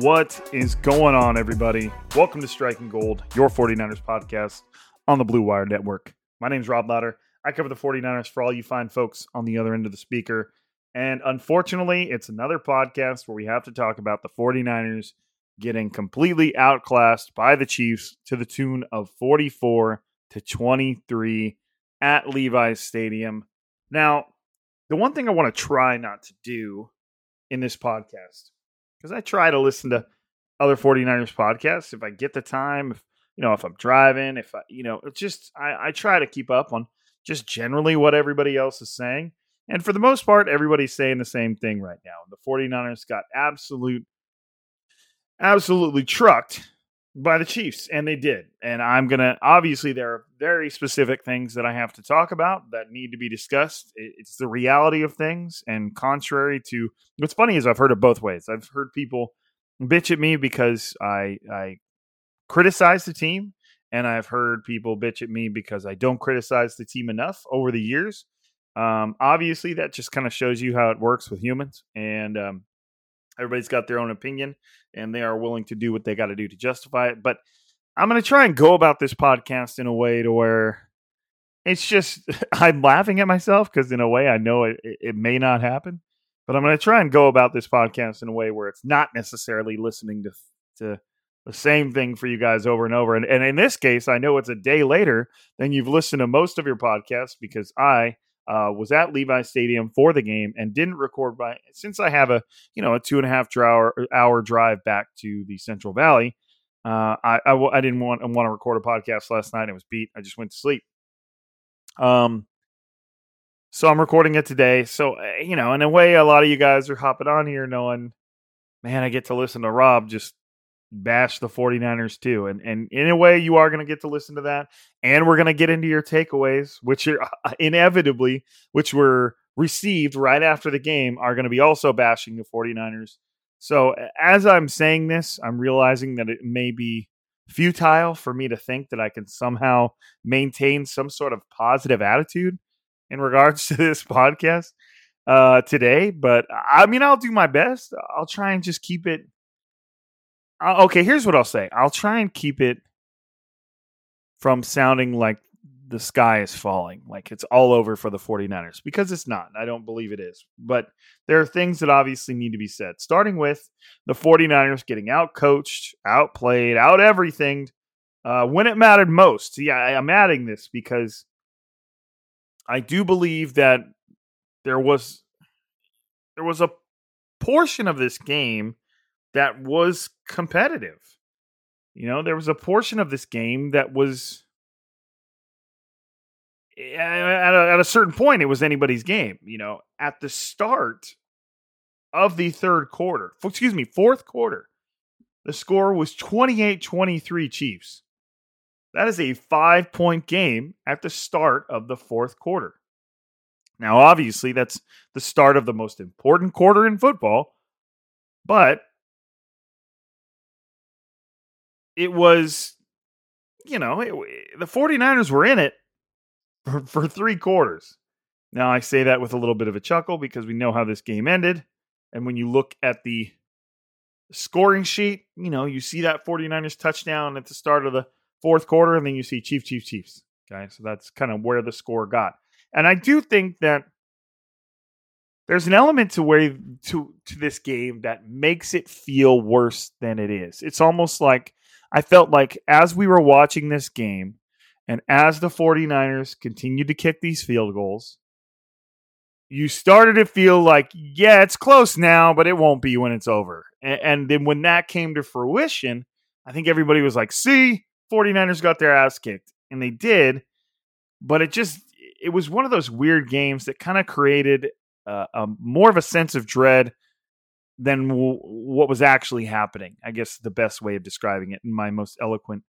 What is going on, everybody? Welcome to Striking Gold, your 49ers podcast on the Blue Wire Network. My name is Rob Lauder. I cover the 49ers for all you fine folks on the other end of the speaker. And unfortunately, it's another podcast where we have to talk about the 49ers getting completely outclassed by the Chiefs to the tune of 44 to 23 at Levi's Stadium. Now, the one thing I want to try not to do in this podcast because I try to listen to other 49ers podcasts if I get the time, if you know, if I'm driving, if I, you know, it's just I, I try to keep up on just generally what everybody else is saying. And for the most part, everybody's saying the same thing right now. The 49ers got absolute absolutely trucked by the Chiefs, and they did. And I'm gonna obviously there are very specific things that I have to talk about that need to be discussed. It's the reality of things, and contrary to what's funny is I've heard it both ways. I've heard people bitch at me because I I criticize the team, and I've heard people bitch at me because I don't criticize the team enough over the years. Um, obviously, that just kind of shows you how it works with humans, and um, everybody's got their own opinion, and they are willing to do what they got to do to justify it. But I'm going to try and go about this podcast in a way to where it's just I'm laughing at myself because in a way I know it, it, may not happen, but I'm going to try and go about this podcast in a way where it's not necessarily listening to to the same thing for you guys over and over. And, and in this case, I know it's a day later than you've listened to most of your podcasts because I uh, was at Levi Stadium for the game and didn't record by since I have a you know a two and a half hour hour drive back to the Central Valley. Uh, I, I I didn't want want to record a podcast last night. It was beat. I just went to sleep. Um, so I'm recording it today. So uh, you know, in a way, a lot of you guys are hopping on here knowing, man, I get to listen to Rob just bash the 49ers too. And and in a way, you are going to get to listen to that. And we're going to get into your takeaways, which are uh, inevitably, which were received right after the game, are going to be also bashing the 49ers. So as I'm saying this, I'm realizing that it may be futile for me to think that I can somehow maintain some sort of positive attitude in regards to this podcast uh, today. But I mean, I'll do my best. I'll try and just keep it. Uh, okay, here's what I'll say. I'll try and keep it from sounding like the sky is falling, like it's all over for the 49ers, because it's not. I don't believe it is. But there are things that obviously need to be said, starting with the 49ers getting out coached, outplayed, out everything uh, when it mattered most. Yeah, I'm adding this because I do believe that there was there was a portion of this game that was competitive. You know, there was a portion of this game that was at a, at a certain point, it was anybody's game. You know, at the start of the third quarter, excuse me, fourth quarter, the score was 28 23 Chiefs. That is a five point game at the start of the fourth quarter. Now, obviously, that's the start of the most important quarter in football, but it was, you know, it, the 49ers were in it for, for three quarters. Now, I say that with a little bit of a chuckle because we know how this game ended. And when you look at the scoring sheet, you know, you see that 49ers touchdown at the start of the fourth quarter, and then you see Chief, Chief, Chiefs. Okay. So that's kind of where the score got. And I do think that there's an element to where to to this game that makes it feel worse than it is. It's almost like I felt like as we were watching this game and as the 49ers continued to kick these field goals, you started to feel like, yeah, it's close now, but it won't be when it's over. And, and then when that came to fruition, I think everybody was like, see, 49ers got their ass kicked. And they did. But it just, it was one of those weird games that kind of created uh, a, more of a sense of dread than w- what was actually happening. I guess the best way of describing it in my most eloquent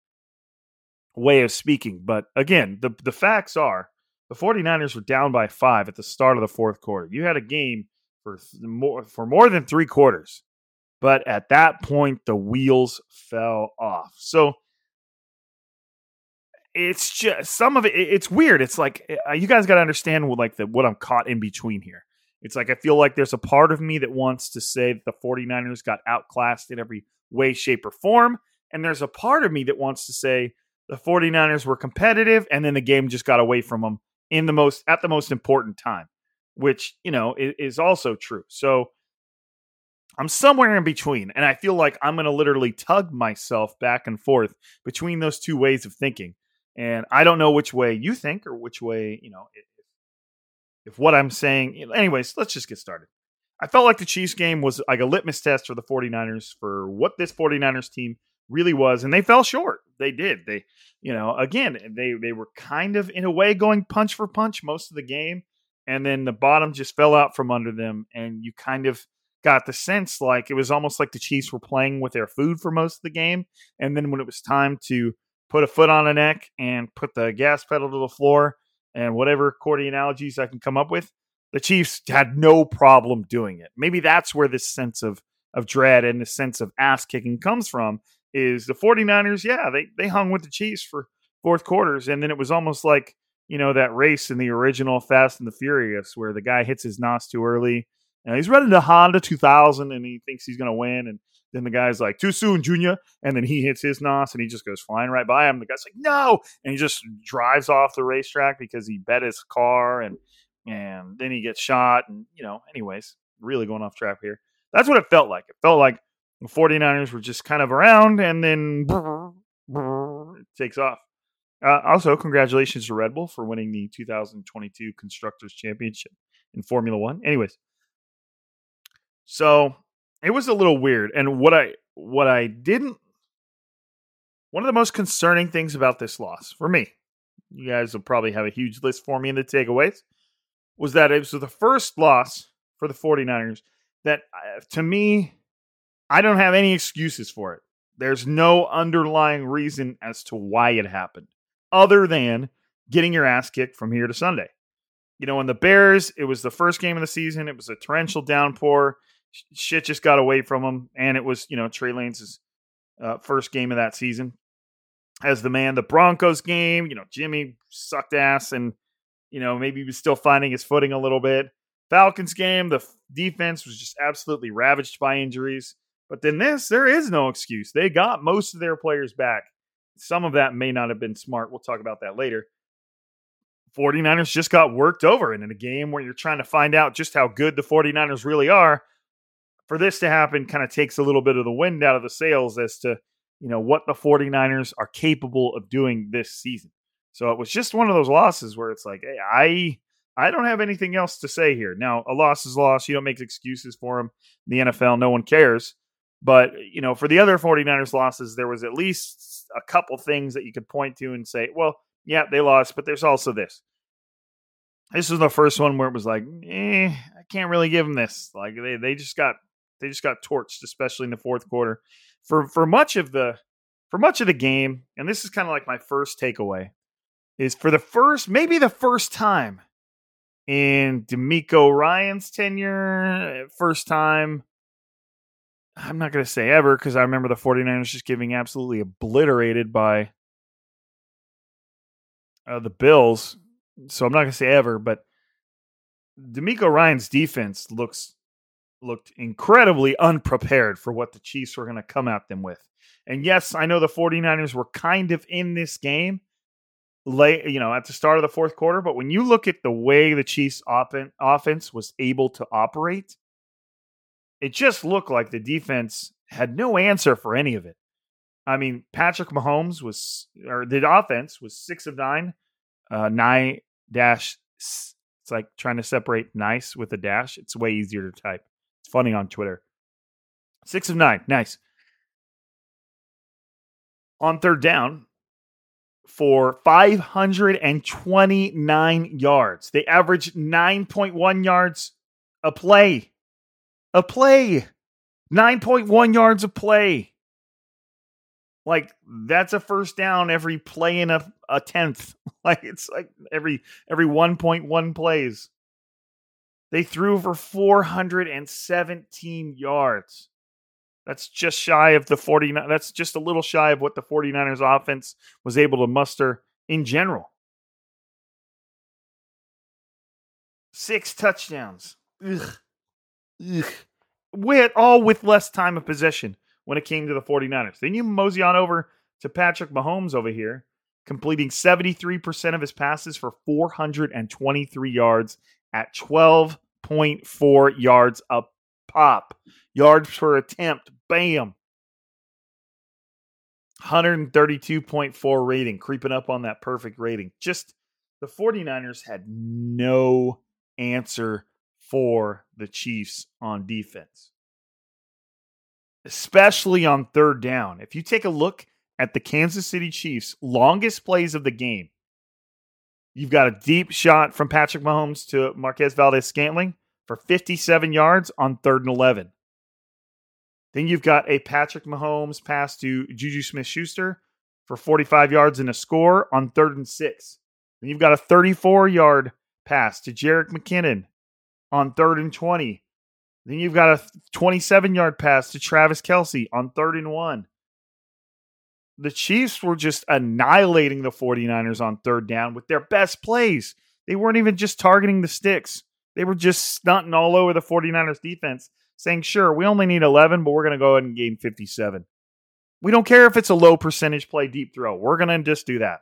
way of speaking. But again, the, the facts are the 49ers were down by five at the start of the fourth quarter. You had a game for th- more for more than three quarters, but at that point the wheels fell off. So it's just some of it. It's weird. It's like uh, you guys got to understand like the what I'm caught in between here. It's like I feel like there's a part of me that wants to say that the 49ers got outclassed in every way, shape, or form. And there's a part of me that wants to say the 49ers were competitive and then the game just got away from them in the most at the most important time, which you know is, is also true. So I'm somewhere in between, and I feel like I'm going to literally tug myself back and forth between those two ways of thinking. And I don't know which way you think or which way you know if, what I'm saying. Anyways, let's just get started. I felt like the Chiefs game was like a litmus test for the 49ers for what this 49ers team really was, and they fell short. They did. They, you know, again, they they were kind of in a way going punch for punch most of the game, and then the bottom just fell out from under them, and you kind of got the sense like it was almost like the Chiefs were playing with their food for most of the game, and then when it was time to put a foot on a neck and put the gas pedal to the floor and whatever cordy analogies I can come up with, the Chiefs had no problem doing it. Maybe that's where this sense of of dread and the sense of ass kicking comes from is the 49ers, yeah, they, they hung with the Chiefs for fourth quarters. And then it was almost like, you know, that race in the original Fast and the Furious where the guy hits his NOS too early. And he's running the Honda 2000 and he thinks he's going to win. And then the guy's like, too soon, Junior. And then he hits his NOS and he just goes flying right by him. The guy's like, no. And he just drives off the racetrack because he bet his car and, and then he gets shot. And, you know, anyways, really going off track here. That's what it felt like. It felt like the 49ers were just kind of around and then it takes off. Uh, also, congratulations to Red Bull for winning the 2022 Constructors Championship in Formula One. Anyways, so it was a little weird, and what I what I didn't one of the most concerning things about this loss for me, you guys will probably have a huge list for me in the takeaways, was that it was the first loss for the 49ers that uh, to me I don't have any excuses for it. There's no underlying reason as to why it happened, other than getting your ass kicked from here to Sunday. You know, in the Bears, it was the first game of the season. It was a torrential downpour. Shit just got away from them, and it was you know Trey Lance's uh, first game of that season as the man. The Broncos game, you know, Jimmy sucked ass, and you know maybe he was still finding his footing a little bit. Falcons game, the defense was just absolutely ravaged by injuries. But then this, there is no excuse. They got most of their players back. Some of that may not have been smart. We'll talk about that later. 49ers just got worked over. And in a game where you're trying to find out just how good the 49ers really are, for this to happen kind of takes a little bit of the wind out of the sails as to, you know, what the 49ers are capable of doing this season. So it was just one of those losses where it's like, hey, I I don't have anything else to say here. Now, a loss is loss. You don't make excuses for them. In the NFL, no one cares. But, you know, for the other 49ers losses, there was at least a couple things that you could point to and say, well, yeah, they lost, but there's also this. This was the first one where it was like, eh, I can't really give them this. Like they, they just got they just got torched, especially in the fourth quarter. for for much of the for much of the game, and this is kind of like my first takeaway, is for the first maybe the first time in DeMeco Ryans' tenure, first time. I'm not going to say ever because I remember the 49ers just getting absolutely obliterated by uh, the Bills. So I'm not going to say ever, but DeMeco Ryans' defense looks looked incredibly unprepared for what the Chiefs were going to come at them with. And yes, I know the 49ers were kind of in this game late, you know, at the start of the fourth quarter, but when you look at the way the Chiefs offense was able to operate, it just looked like the defense had no answer for any of it. I mean, Patrick Mahomes was, or the offense was six of nine, uh, nine dash. It's like trying to separate nice with a dash. It's way easier to type. Funny on Twitter. Six of nine. Nice. On third down for 529 yards. They averaged 9.1 yards a play. A play. 9.1 yards a play. Like that's a first down every play in a, a tenth. Like it's like every every 1.1 plays. They threw for 417 yards. That's just shy of the 49 that's just a little shy of what the 49ers offense was able to muster in general. Six touchdowns. Ugh. Ugh. With all with less time of possession when it came to the 49ers. Then you mosey on over to Patrick Mahomes over here, completing 73% of his passes for 423 yards at 12.4 yards a pop. Yards per attempt. Bam. 132.4 rating, creeping up on that perfect rating. Just the 49ers had no answer for the Chiefs on defense, especially on third down. If you take a look at the Kansas City Chiefs' longest plays of the game, you've got a deep shot from Patrick Mahomes to Marquez Valdes Scantling for 57 yards on third and 11. Then you've got a Patrick Mahomes pass to Juju Smith Schuster for 45 yards and a score on third and six. Then you've got a 34 yard pass to Jerick McKinnon on third and 20. Then you've got a 27 yard pass to Travis Kelce on third and one. The Chiefs were just annihilating the 49ers on third down with their best plays. They weren't even just targeting the sticks. They were just stunting all over the 49ers defense, saying, sure, we only need 11, but we're going to go ahead and gain 57. We don't care if it's a low percentage play deep throw. We're going to just do that.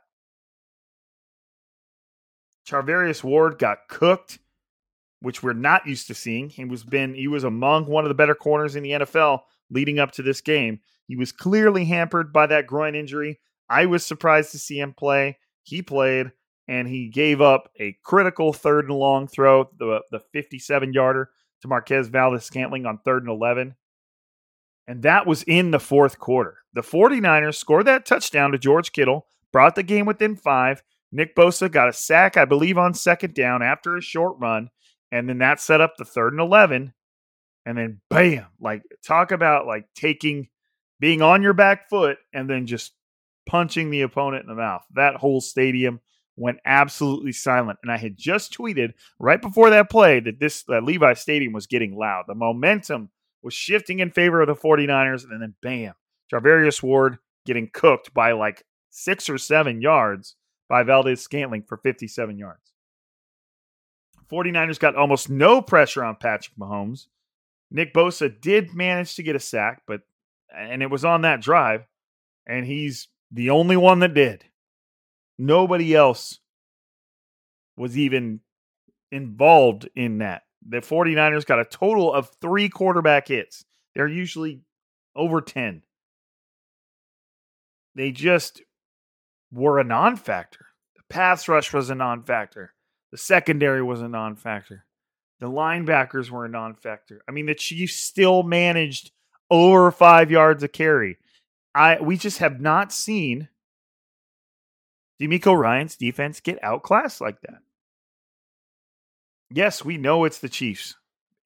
Charvarius Ward got cooked, which we're not used to seeing. He was been he was among one of the better corners in the NFL leading up to this game. He was clearly hampered by that groin injury. I was surprised to see him play. He played and he gave up a critical third and long throw, the, the 57 yarder to Marquez Valdes Scantling on third and 11. And that was in the fourth quarter. The 49ers scored that touchdown to George Kittle, brought the game within five. Nick Bosa got a sack, I believe, on second down after a short run. And then that set up the third and 11. And then bam, like talk about like taking, being on your back foot and then just punching the opponent in the mouth. That whole stadium went absolutely silent. And I had just tweeted right before that play that this that Levi Stadium was getting loud. The momentum was shifting in favor of the 49ers. And then bam, Charvarius Ward getting cooked by like six or seven yards by Valdes Scantling for 57 yards. 49ers got almost no pressure on Patrick Mahomes. Nick Bosa did manage to get a sack, but and it was on that drive, and he's the only one that did. Nobody else was even involved in that. The 49ers got a total of three quarterback hits. They're usually over 10. They just were a non factor. The pass rush was a non factor. The secondary was a non factor. The linebackers were a non factor. I mean, the Chiefs still managed over five yards a carry. I we just have not seen DeMeco Ryans' defense get outclassed like that. Yes, we know it's the Chiefs.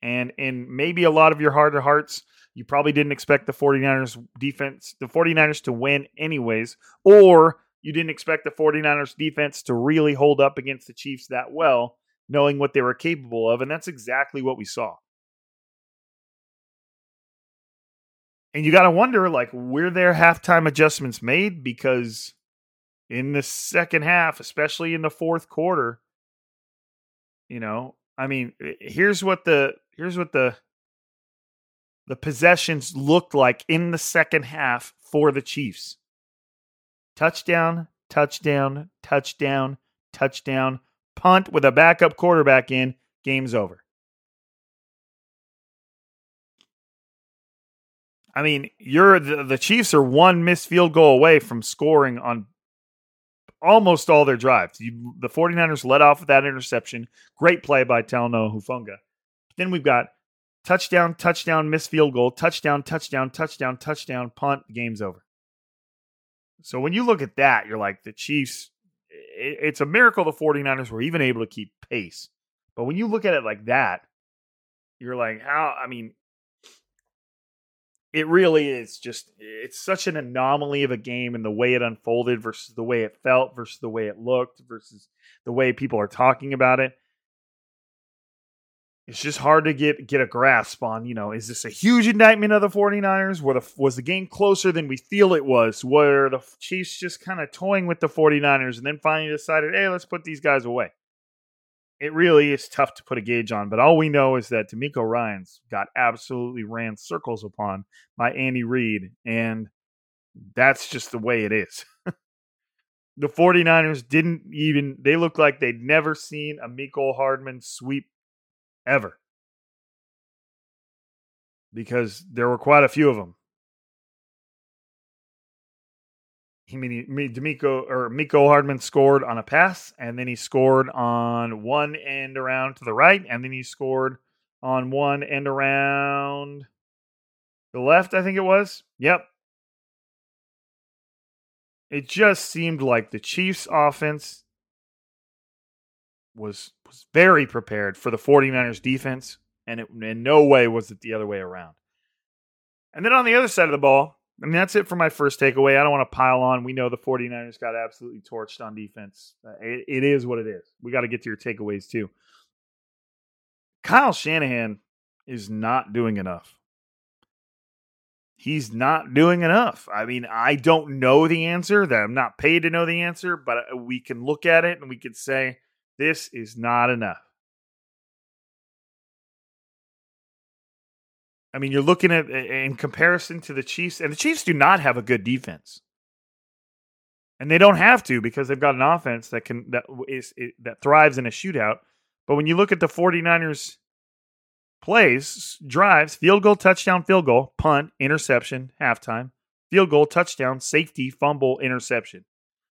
And and maybe a lot of your heart of hearts, you probably didn't expect the 49ers defense, the 49ers to win anyways, or you didn't expect the 49ers defense to really hold up against the Chiefs that well, knowing what they were capable of. And that's exactly what we saw. And you got to wonder, like, were there halftime adjustments made? Because in the second half, especially in the fourth quarter, you know, I mean, here's what the here's what the the possessions looked like in the second half for the Chiefs. Touchdown, touchdown, touchdown, touchdown, punt with a backup quarterback in, game's over. I mean, you're the, the Chiefs are one missed field goal away from scoring on almost all their drives. You, the 49ers let off with that interception. Great play by Talanoa Hufanga. Then we've got touchdown, touchdown, missed field goal, touchdown, touchdown, touchdown, touchdown, punt, game's over. So when you look at that, you're like, the Chiefs, it, it's a miracle the 49ers were even able to keep pace. But when you look at it like that, you're like, how, I mean, it really is just it's such an anomaly of a game and the way it unfolded versus the way it felt versus the way it looked versus the way people are talking about it. It's just hard to get get a grasp on you know is this a huge indictment of the 49ers where the was the game closer than we feel it was? Where the chiefs just kind of toying with the 49ers and then finally decided hey let's put these guys away it really is tough to put a gauge on. But all we know is that DeMeco Ryans got absolutely ran circles upon by Andy Reid, and that's just the way it is. the 49ers didn't even they looked like they'd never seen a Mecole Hardman sweep ever. Because there were quite a few of them. He mean D'Amico or Miko Hardman scored on a pass, and then he scored on one end around to the right, and then he scored on one end around the left. I think it was. Yep. It just seemed like the Chiefs' offense was was very prepared for the 49ers defense, and it, in no way was it the other way around. And then on the other side of the ball, I mean, that's it for my first takeaway. I don't want to pile on. We know the 49ers got absolutely torched on defense. Uh, it, it is what it is. We got to get to your takeaways, too. Kyle Shanahan is not doing enough. He's not doing enough. I mean, I don't know the answer. That I'm not paid to know the answer, but uh, we can look at it and we can say this is not enough. I mean, you're looking at eh, in comparison to the Chiefs, and the Chiefs do not have a good defense, and they don't have to because they've got an offense that can that is that thrives in a shootout. But when you look at the 49ers plays, drives, field goal, touchdown, field goal, punt, interception, halftime, field goal, touchdown, safety, fumble, interception.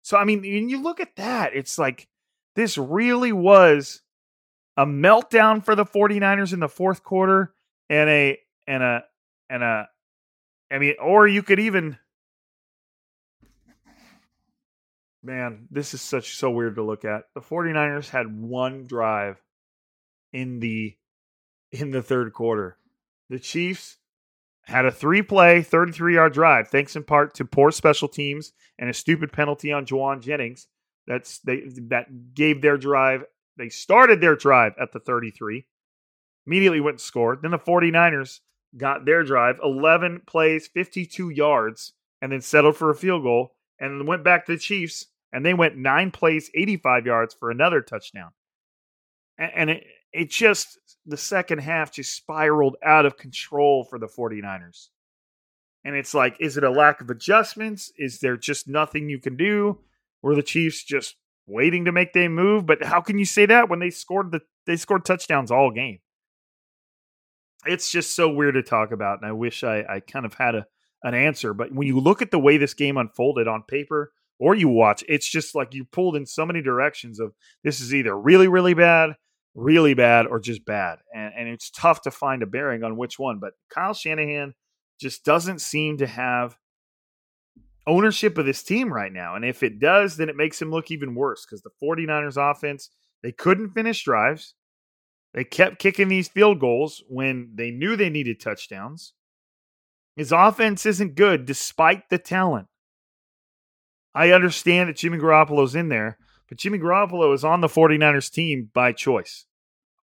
So I mean, when you look at that, it's like this really was a meltdown for the 49ers in the fourth quarter and a and a and a I mean, or you could even man, this is such so weird to look at. The 49ers had one drive in the in the third quarter. The Chiefs had a three play, 33 yard drive, thanks in part to poor special teams and a stupid penalty on Jauan Jennings. That's they that gave their drive. They started their drive at the 33, immediately went and scored. Then the 49ers got their drive 11 plays, 52 yards, and then settled for a field goal, and went back to the Chiefs, and they went nine plays, 85 yards for another touchdown. And it, it just, the second half just spiraled out of control for the 49ers. And it's like, is it a lack of adjustments? Is there just nothing you can do? Or the Chiefs just waiting to make their move? But how can you say that when they scored the they scored touchdowns all game? It's just so weird to talk about, and I wish I, I kind of had a an answer. But when you look at the way this game unfolded on paper, or you watch, it's just like you pulled in so many directions of this is either really, really bad, really bad, or just bad. And, and it's tough to find a bearing on which one. But Kyle Shanahan just doesn't seem to have ownership of this team right now. And if it does, then it makes him look even worse because the 49ers offense, they couldn't finish drives. They kept kicking these field goals when they knew they needed touchdowns. His offense isn't good despite the talent. I understand that Jimmy Garoppolo's in there, but Jimmy Garoppolo is on the 49ers team by choice.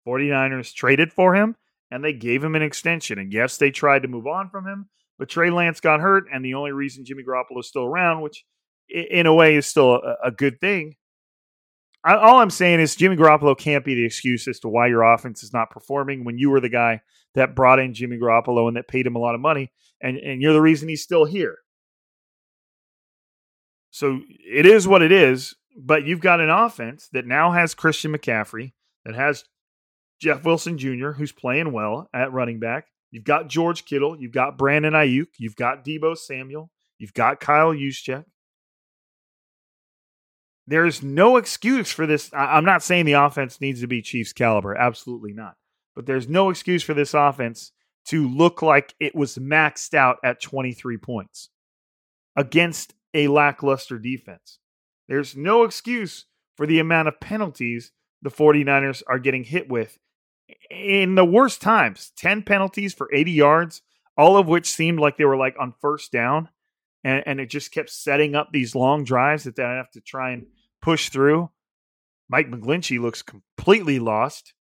49ers traded for him and they gave him an extension. And yes, they tried to move on from him, but Trey Lance got hurt. And the only reason Jimmy Garoppolo is still around, which in a way is still a, a good thing, I, all I'm saying is Jimmy Garoppolo can't be the excuse as to why your offense is not performing when you were the guy that brought in Jimmy Garoppolo and that paid him a lot of money, and, and you're the reason he's still here. So it is what it is, but you've got an offense that now has Christian McCaffrey, that has Jeff Wilson Jr., who's playing well at running back. You've got George Kittle, you've got Brandon Aiyuk, you've got Deebo Samuel, you've got Kyle Juszczyk. There's no excuse for this. I'm not saying the offense needs to be Chiefs caliber. Absolutely not. But there's no excuse for this offense to look like it was maxed out at 23 points against a lackluster defense. There's no excuse for the amount of penalties the 49ers are getting hit with in the worst times 10 penalties for 80 yards, all of which seemed like they were like on first down. And, and it just kept setting up these long drives that they have to try and push through. Mike McGlinchey looks completely lost.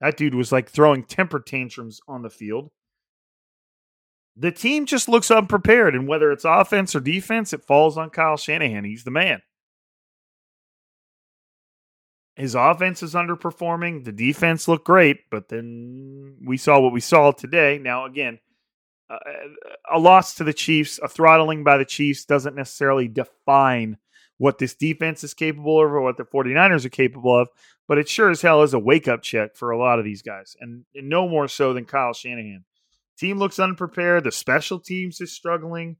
That dude was like throwing temper tantrums on the field. The team just looks unprepared, and whether it's offense or defense, it falls on Kyle Shanahan. He's the man. His offense is underperforming. The defense looked great, but then we saw what we saw today. Now, again, uh, a loss to the Chiefs, a throttling by the Chiefs doesn't necessarily define what this defense is capable of or what the 49ers are capable of, but it sure as hell is a wake up check for a lot of these guys, and, and no more so than Kyle Shanahan. Team looks unprepared. The special teams is struggling.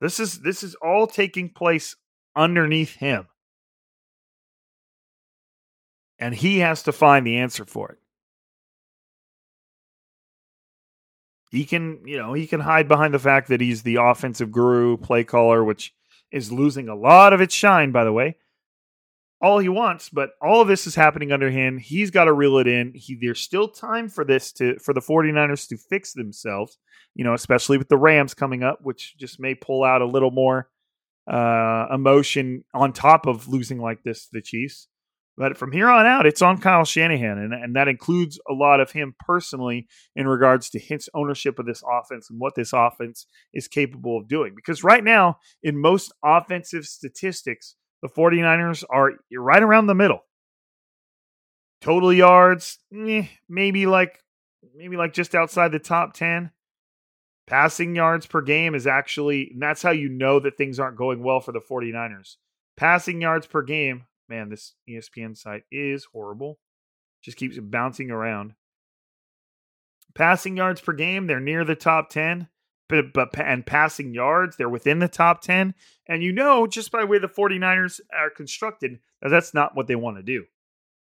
This is this is all taking place underneath him. And he has to find the answer for it. He can, you know, he can hide behind the fact that he's the offensive guru, play caller, which is losing a lot of its shine, by the way. All he wants, but all of this is happening under him. He's got to reel it in. He, there's still time for this to for the 49ers to fix themselves, you know, especially with the Rams coming up, which just may pull out a little more uh, emotion on top of losing like this to the Chiefs. But from here on out, it's on Kyle Shanahan, and, and that includes a lot of him personally in regards to his ownership of this offense and what this offense is capable of doing. Because right now, in most offensive statistics, the 49ers are right around the middle. Total yards, eh, maybe like maybe like just outside the top 10. Passing yards per game is actually, and that's how you know that things aren't going well for the 49ers. Passing yards per game, man, this ESPN site is horrible. Just keeps bouncing around. Passing yards per game, they're near the top 10. But, but and passing yards, they're within the top 10. And you know, just by the way the 49ers are constructed, that that's not what they want to do.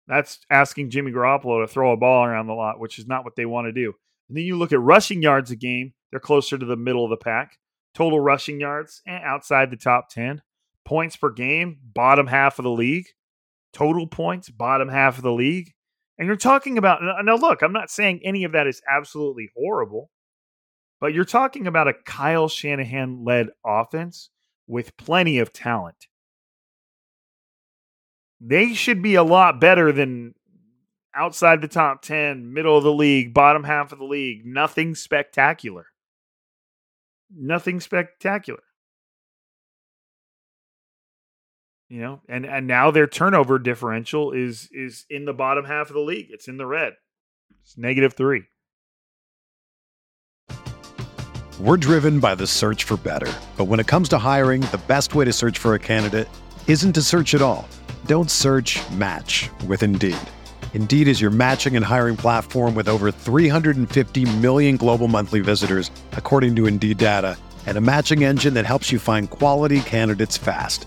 That's asking Jimmy Garoppolo to throw a ball around the lot, which is not what they want to do. And then you look at rushing yards a game, they're closer to the middle of the pack. Total rushing yards, eh, outside the top 10 points per game, bottom half of the league. Total points, bottom half of the league. And you're talking about now look, I'm not saying any of that is absolutely horrible, but you're talking about a Kyle Shanahan led offense with plenty of talent. They should be a lot better than outside the top 10, middle of the league, bottom half of the league. Nothing spectacular. Nothing spectacular. You know, and and now their turnover differential is is in the bottom half of the league. It's in the red. It's negative three. We're driven by the search for better. But when it comes to hiring, the best way to search for a candidate isn't to search at all. Don't search match with Indeed. Indeed is your matching and hiring platform with over 350 million global monthly visitors, according to Indeed data, and a matching engine that helps you find quality candidates fast.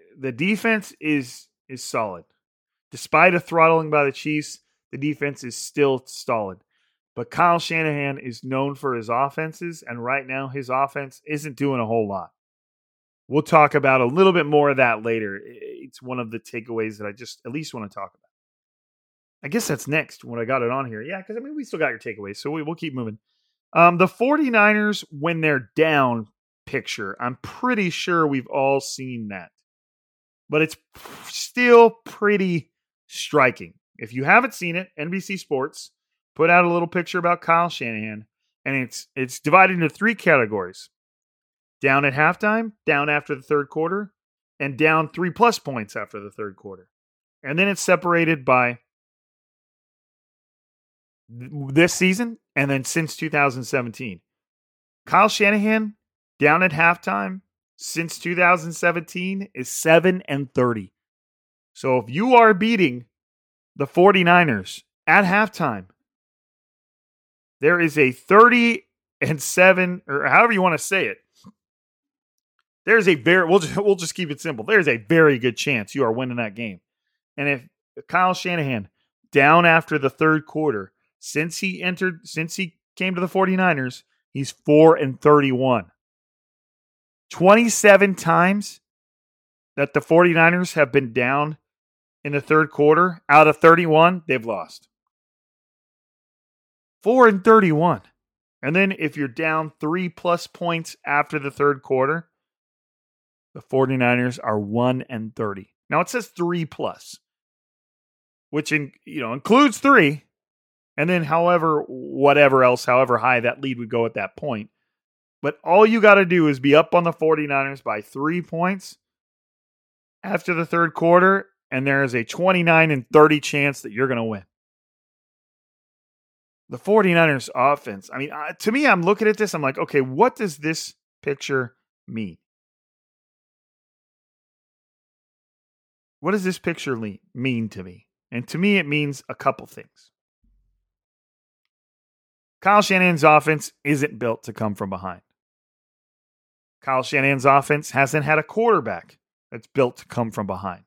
the defense is is solid. Despite a throttling by the Chiefs, the defense is still solid. But Kyle Shanahan is known for his offenses, and right now his offense isn't doing a whole lot. We'll talk about a little bit more of that later. It's one of the takeaways that I just at least want to talk about. I guess that's next when I got it on here. Yeah, because I mean, we still got your takeaways, so we, will keep moving. Um, the 49ers, when they're down picture, I'm pretty sure we've all seen that. But it's still pretty striking. If you haven't seen it, NBC Sports put out a little picture about Kyle Shanahan, and it's it's divided into three categories: down at halftime, down after the third quarter, and down three plus points after the third quarter. And then it's separated by this season and then since 2017. Kyle Shanahan down at halftime since 2017 is 7 and 30. So if you are beating the 49ers at halftime, there is a 30 and 7 or however you want to say it. There's a very we'll just, we'll just keep it simple. There's a very good chance you are winning that game. And if Kyle Shanahan down after the third quarter since he entered since he came to the 49ers, he's 4 and 31. 27 times that the 49ers have been down in the third quarter out of 31, they've lost. 4 and 31. And then if you're down 3 plus points after the third quarter, the 49ers are 1 and 30. Now it says 3 plus, which in, you know includes 3 and then however whatever else however high that lead would go at that point. But all you got to do is be up on the 49ers by 3 points after the third quarter and there is a 29 and 30 chance that you're going to win. The 49ers offense, I mean, to me, I'm looking at this, I'm like, okay, what does this picture mean? What does this picture mean to me? And to me, it means a couple things. Kyle Shanahan's offense isn't built to come from behind. Kyle Shanahan's offense hasn't had a quarterback that's built to come from behind.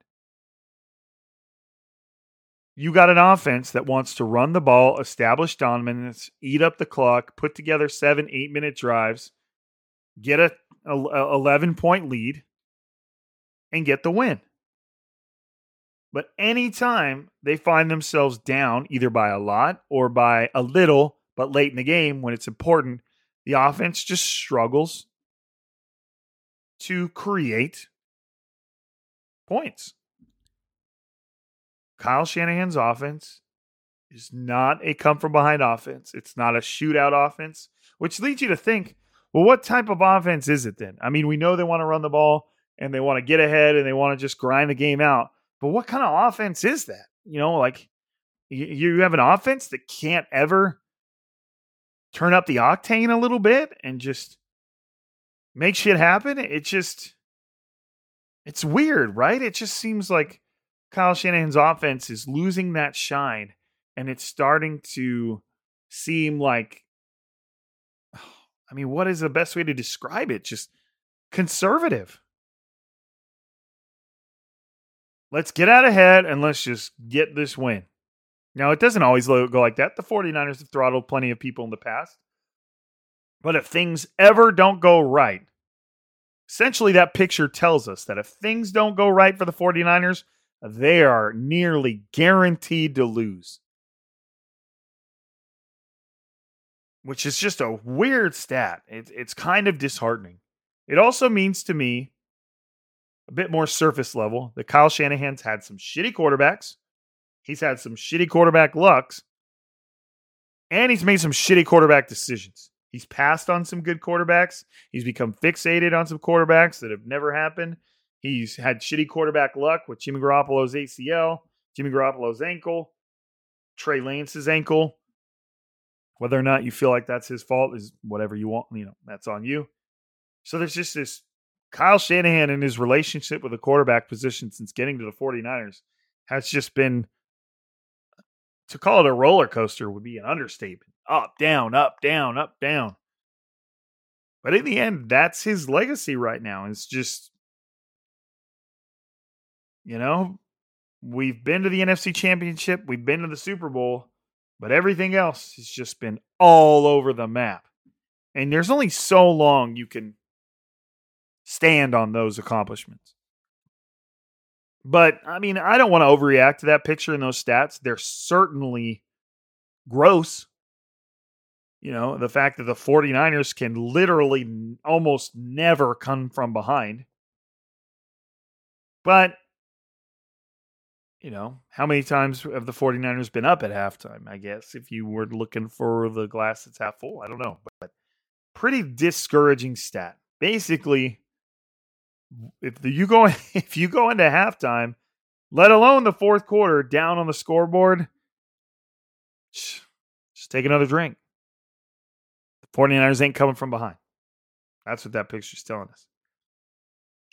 You got an offense that wants to run the ball, establish dominance, eat up the clock, put together seven, eight minute drives, get a, a, a 11 point lead, and get the win. But anytime they find themselves down, either by a lot or by a little, but late in the game when it's important, the offense just struggles to create points. Kyle Shanahan's offense is not a come from behind offense. It's not a shootout offense, which leads you to think, well, what type of offense is it then? I mean, we know they want to run the ball and they want to get ahead and they want to just grind the game out. But what kind of offense is that? You know, like you have an offense that can't ever turn up the octane a little bit and just make shit happen. It just it's weird, right? It just seems like Kyle Shanahan's offense is losing that shine and it's starting to seem like I mean, what is the best way to describe it? Just conservative. Let's get out ahead and let's just get this win. Now, it doesn't always go like that. The 49ers have throttled plenty of people in the past. But if things ever don't go right, Essentially, that picture tells us that if things don't go right for the 49ers, they are nearly guaranteed to lose. Which is just a weird stat. It, it's kind of disheartening. It also means to me, a bit more surface level, that Kyle Shanahan's had some shitty quarterbacks. He's had some shitty quarterback lucks. And he's made some shitty quarterback decisions. He's passed on some good quarterbacks. He's become fixated on some quarterbacks that have never happened. He's had shitty quarterback luck with Jimmy Garoppolo's ACL, Jimmy Garoppolo's ankle, Trey Lance's ankle. Whether or not you feel like that's his fault is whatever you want. You know, that's on you. So there's just this Kyle Shanahan and his relationship with the quarterback position since getting to the 49ers has just been to call it a roller coaster would be an understatement. Up, down, up, down, up, down. But in the end, that's his legacy right now. It's just, you know, we've been to the NFC Championship, we've been to the Super Bowl, but everything else has just been all over the map. And there's only so long you can stand on those accomplishments. But I mean, I don't want to overreact to that picture and those stats. They're certainly gross. You know, the fact that the 49ers can literally almost never come from behind. But, you know, how many times have the 49ers been up at halftime? I guess if you were looking for the glass that's half full, I don't know. But pretty discouraging stat. Basically, if you go if you go into halftime, let alone the fourth quarter, down on the scoreboard, just take another drink. The 49ers ain't coming from behind. That's what that picture's telling us.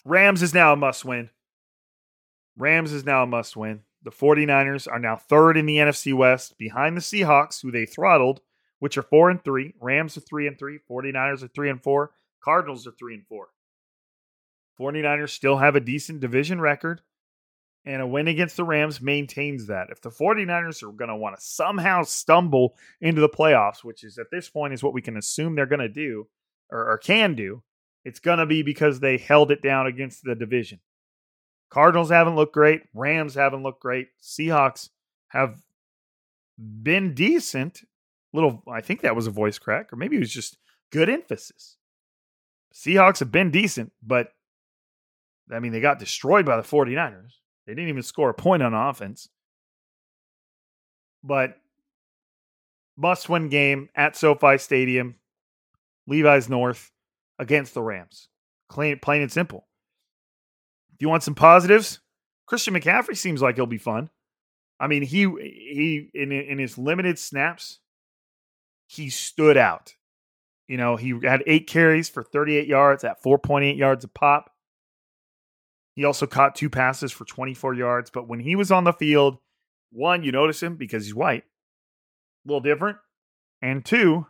Rams is now a must win. Rams is now a must win. The 49ers are now third in the NFC West behind the Seahawks, who they throttled, which are 4 and 3. Rams are 3 and 3. 49ers are 3 and 4. Cardinals are 3 and 4. 49ers still have a decent division record, and a win against the Rams maintains that. If the 49ers are going to want to somehow stumble into the playoffs, which is at this point is what we can assume they're going to do or, or can do, it's going to be because they held it down against the division. Cardinals haven't looked great. Rams haven't looked great. Seahawks have been decent. Little, I think that was a voice crack, or maybe it was just good emphasis. Seahawks have been decent, but I mean, they got destroyed by the 49ers. They didn't even score a point on offense. But must win game at SoFi Stadium, Levi's North against the Rams. Plain, plain and simple. If you want some positives, Christian McCaffrey seems like he'll be fun. I mean, he he in in his limited snaps, he stood out. You know, he had eight carries for 38 yards at 4.8 yards a pop. He also caught two passes for 24 yards. But when he was on the field, one, you notice him because he's white, a little different. And two,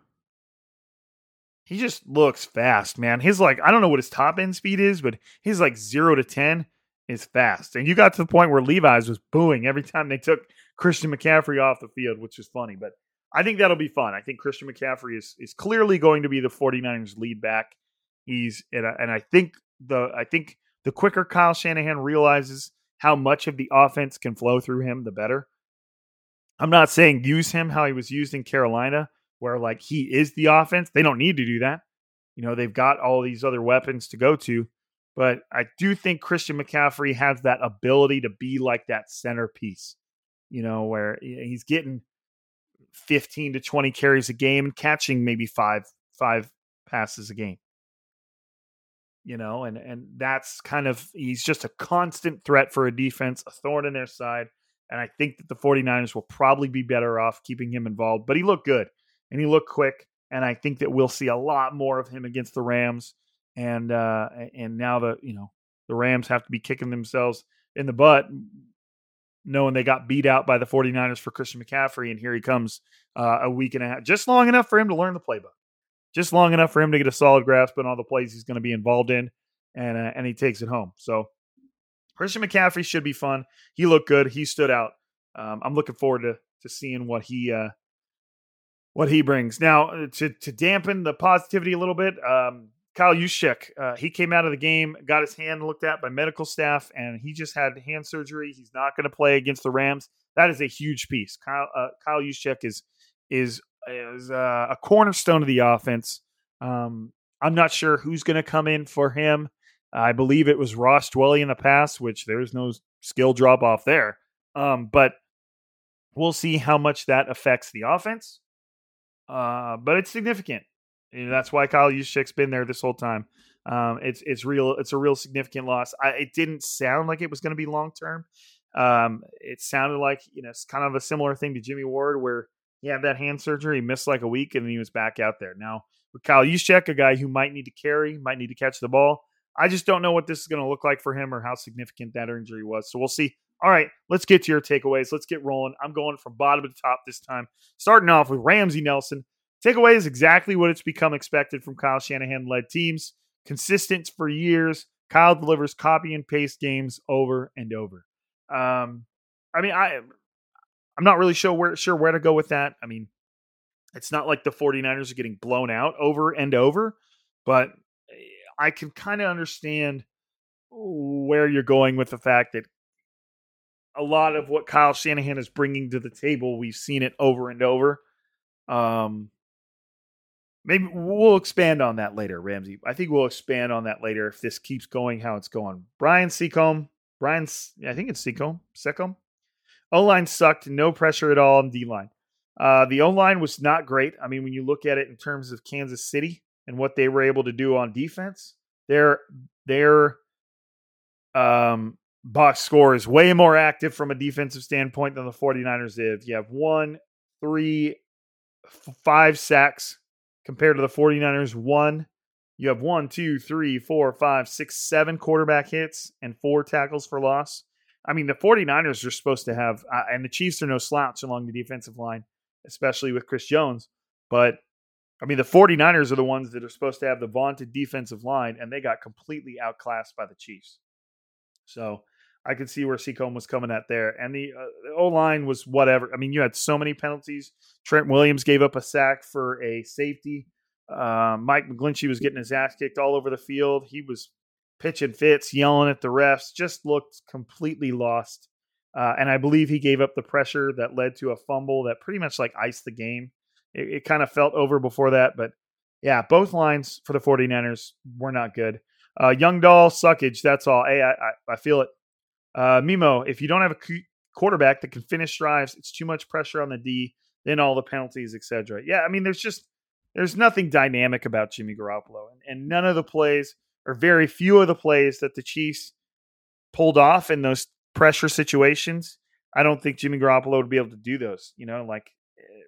he just looks fast, man. His like, I don't know what his top end speed is, but his like zero to 10 is fast. And you got to the point where Levi's was booing every time they took Christian McCaffrey off the field, which is funny. But I think that'll be fun. I think Christian McCaffrey is is clearly going to be the 49ers lead back. He's and and I think the I think the quicker Kyle Shanahan realizes how much of the offense can flow through him, the better. I'm not saying use him how he was used in Carolina, where like he is the offense. They don't need to do that. You know, they've got all these other weapons to go to. But I do think Christian McCaffrey has that ability to be like that centerpiece, you know, where he's getting 15 to 20 carries a game and catching maybe five, five passes a game you know, and and that's kind of he's just a constant threat for a defense, a thorn in their side. And I think that the 49ers will probably be better off keeping him involved. But he looked good and he looked quick. And I think that we'll see a lot more of him against the Rams. And uh and now the you know the Rams have to be kicking themselves in the butt knowing they got beat out by the 49ers for Christian McCaffrey. And here he comes uh, a week and a half, just long enough for him to learn the playbook just long enough for him to get a solid grasp on all the plays he's going to be involved in, and uh, and he takes it home. So Christian McCaffrey should be fun. He looked good. He stood out. Um, I'm looking forward to to seeing what he uh, what he brings. Now uh, to to dampen the positivity a little bit, um, Kyle Juszczyk, uh, he came out of the game, got his hand looked at by medical staff, and he just had hand surgery. He's not going to play against the Rams. That is a huge piece. Kyle uh, Kyle Juszczyk is is is uh, a cornerstone of the offense. Um, I'm not sure who's going to come in for him. I believe it was Ross Dwelley in the past, which there's no skill drop off there. Um, but we'll see how much that affects the offense. Uh, but it's significant. That's why Kyle Juszczyk's been there this whole time. Um, it's it's real. It's a real significant loss. I, it didn't sound like it was going to be long term. Um, it sounded like you know it's kind of a similar thing to Jimmy Ward, where he had that hand surgery, he missed like a week, and then he was back out there. Now with Kyle Juszczyk, a guy who might need to carry, might need to catch the ball. I just don't know what this is going to look like for him or how significant that injury was. So we'll see. All right, let's get to your takeaways. Let's get rolling. I'm going from bottom to top this time. Starting off with Ramsey Nelson. Takeaway is exactly what it's become expected from Kyle Shanahan led teams. Consistent for years. Kyle delivers copy and paste games over and over. Um, I mean, I I'm not really sure where sure where to go with that. I mean, it's not like the 49ers are getting blown out over and over, but I can kind of understand where you're going with the fact that a lot of what Kyle Shanahan is bringing to the table, we've seen it over and over. Um, maybe we'll expand on that later, Ramsey. I think we'll expand on that later if this keeps going how it's going. Brian Seacombe, Brian's, I think it's Seacombe, Secombe. O line sucked, no pressure at all on D line. Uh, the O line was not great. I mean, when you look at it in terms of Kansas City and what they were able to do on defense, their their um, box score is way more active from a defensive standpoint than the 49ers did. You have one, three, f- five sacks compared to the 49ers. One, you have one, two, three, four, five, six, seven quarterback hits and four tackles for loss. I mean, the 49ers are supposed to have, uh, and the Chiefs are no slouch along the defensive line, especially with Chris Jones. But I mean, the 49ers are the ones that are supposed to have the vaunted defensive line, and they got completely outclassed by the Chiefs. So I could see where Seacombe was coming at there. And the, uh, the O line was whatever. I mean, you had so many penalties. Trent Williams gave up a sack for a safety. Uh, Mike McGlinchey was getting his ass kicked all over the field. He was pitching fits, yelling at the refs, just looked completely lost. Uh, and I believe he gave up the pressure that led to a fumble that pretty much like iced the game. It, it kind of felt over before that, but yeah, both lines for the 49ers were not good. Uh, Young Doll suckage, that's all. Hey, I, I, I feel it. Uh, Mimo, if you don't have a quarterback that can finish drives, it's too much pressure on the D, then all the penalties, etc. Yeah, I mean, there's just there's nothing dynamic about Jimmy Garoppolo, and, and none of the plays or very few of the plays that the Chiefs pulled off in those pressure situations. I don't think Jimmy Garoppolo would be able to do those. You know, like eh,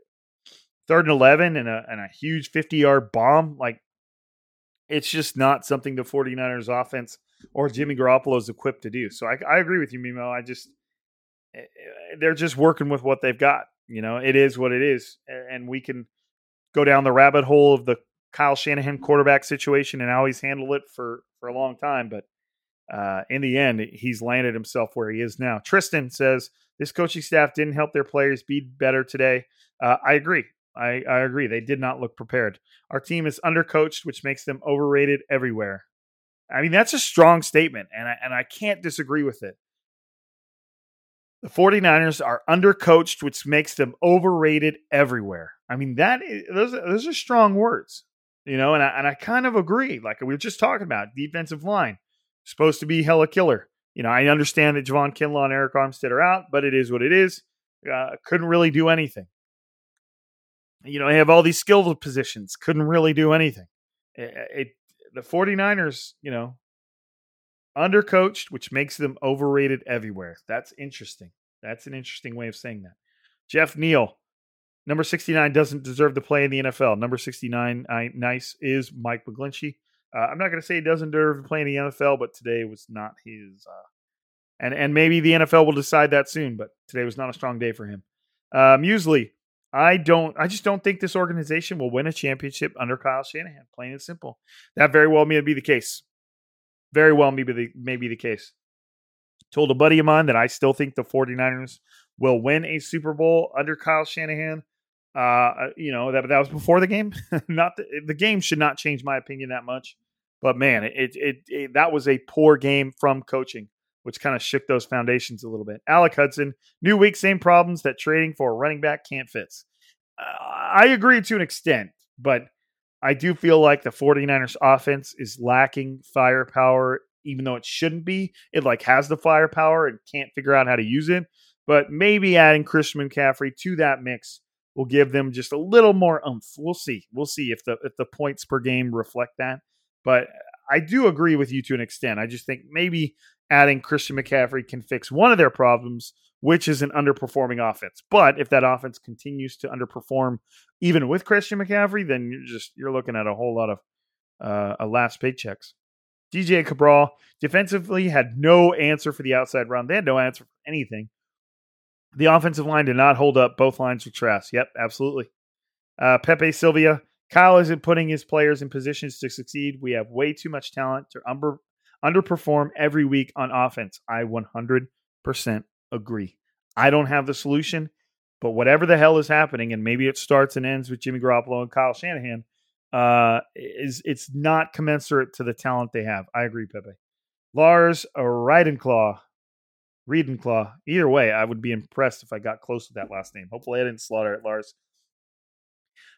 third and eleven and a and a huge fifty yard bomb. Like it's just not something the 49ers offense or Jimmy Garoppolo is equipped to do. So I, I agree with you, Mimo. I just eh, eh, they're just working with what they've got. You know, it is what it is, and we can go down the rabbit hole of the Kyle Shanahan quarterback situation and how he's handled it for for a long time. But uh, in the end, he's landed himself where he is now. Tristan says this coaching staff didn't help their players be better today. Uh, I agree. I, I agree. They did not look prepared. Our team is undercoached, which makes them overrated everywhere. I mean, that's a strong statement, and I, and I can't disagree with it. The 49ers are undercoached, which makes them overrated everywhere. I mean, that is, those, those are strong words, you know, and I, and I kind of agree. Like we were just talking about, defensive line supposed to be hella killer. You know, I understand that Javon Kinlaw and Arik Armstead are out, but it is what it is. Uh, couldn't really do anything. You know, they have all these skill positions, couldn't really do anything. It, it the 49ers, you know, undercoached, which makes them overrated everywhere. That's interesting. That's an interesting way of saying that. Jeff Neal, number 69, doesn't deserve to play in the NFL. Number 69, I, nice, is Mike McGlinchey. Uh, I'm not going to say he doesn't deserve to play in the NFL, but today was not his. Uh, and and maybe the NFL will decide that soon, but today was not a strong day for him. Uh, Muesli, I don't. I just don't think this organization will win a championship under Kyle Shanahan. Plain and simple. That very well may be the case. Very well may be the may be the case. Told a buddy of mine that I still think the 49ers will win a Super Bowl under Kyle Shanahan. Uh, uh you know that that was before the game. not the, the game should not change my opinion that much. But man, it, it, it that was a poor game from coaching, which kind of shook those foundations a little bit. Alec Hudson, new week, same problems that trading for a running back can't fix. Uh, I agree to an extent, but I do feel like the 49ers offense is lacking firepower, even though it shouldn't be. It like has the firepower and can't figure out how to use it. But maybe adding Christian McCaffrey to that mix will give them just a little more umph. We'll see. We'll see if the if the points per game reflect that. But I do agree with you to an extent. I just think maybe adding Christian McCaffrey can fix one of their problems, which is an underperforming offense. But if that offense continues to underperform even with Christian McCaffrey, then you're just you're looking at a whole lot of uh, last paychecks. DJ Cabral defensively had no answer for the outside run. They had no answer for anything. The offensive line did not hold up. Both lines were trash. Yep, absolutely. Uh, Pepe Sylvia. Kyle isn't putting his players in positions to succeed. We have way too much talent to under, underperform every week on offense. I 100% agree. I don't have the solution, but whatever the hell is happening, and maybe it starts and ends with Jimmy Garoppolo and Kyle Shanahan, uh, is it's not commensurate to the talent they have. I agree, Pepe. Lars Reidenclaw Claw. Either way, I would be impressed if I got close to that last name. Hopefully, I didn't slaughter it, Lars.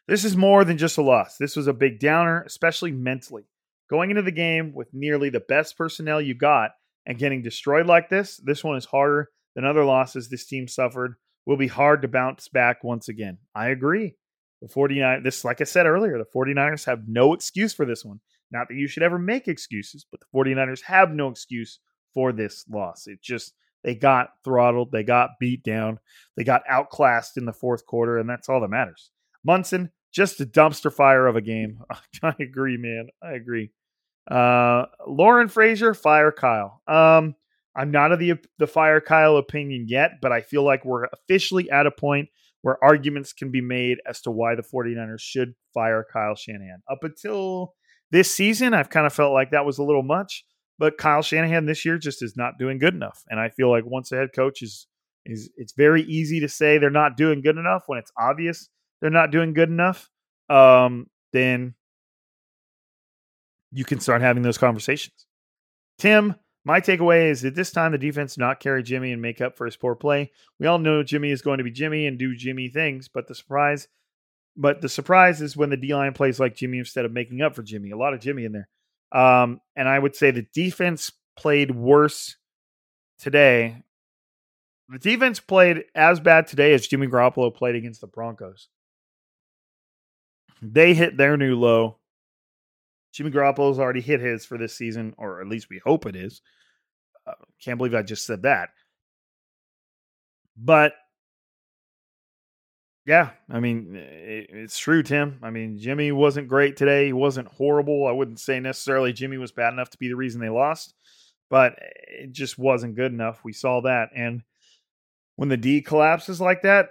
This is more than just a loss. This was a big downer, especially mentally. Going into the game with nearly the best personnel you got and getting destroyed like this, this one is harder than other losses this team suffered. Will be hard to bounce back once again. I agree. The 49 this like I said earlier, the 49ers have no excuse for this one. Not that you should ever make excuses, but the 49ers have no excuse for this loss. It just they got throttled, they got beat down, they got outclassed in the fourth quarter, and that's all that matters. Munson, just a dumpster fire of a game. I agree, man. I agree. Uh, Lauren Frazier, fire Kyle. Um, I'm not of the the fire Kyle opinion yet, but I feel like we're officially at a point where arguments can be made as to why the 49ers should fire Kyle Shanahan. Up until this season, I've kind of felt like that was a little much. But Kyle Shanahan this year just is not doing good enough. And I feel like once a head coach is is it's very easy to say they're not doing good enough when it's obvious they're not doing good enough. Um, then you can start having those conversations. Tim, my takeaway is that this time the defense not carry Jimmy and make up for his poor play. We all know Jimmy is going to be Jimmy and do Jimmy things, but the surprise, but the surprise is when the D line plays like Jimmy instead of making up for Jimmy. A lot of Jimmy in there. Um, and I would say the defense played worse today. The defense played as bad today as Jimmy Garoppolo played against the Broncos. They hit their new low. Jimmy Garoppolo's already hit his for this season, or at least we hope it is. Uh, can't believe I just said that. But yeah, I mean, it, it's true, Tim. I mean, Jimmy wasn't great today. He wasn't horrible. I wouldn't say necessarily Jimmy was bad enough to be the reason they lost, but it just wasn't good enough. We saw that. And when the D collapses like that,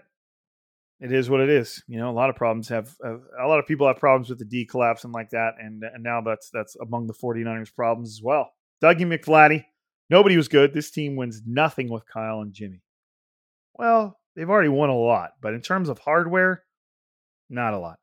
it is what it is. You know, a lot of problems have uh, a lot of people have problems with the D collapsing like that, and and now that's that's among the 49ers problems as well. Dougie McFlatty, nobody was good. This team wins nothing with Kyle and Jimmy. Well, they've already won a lot, but in terms of hardware, not a lot.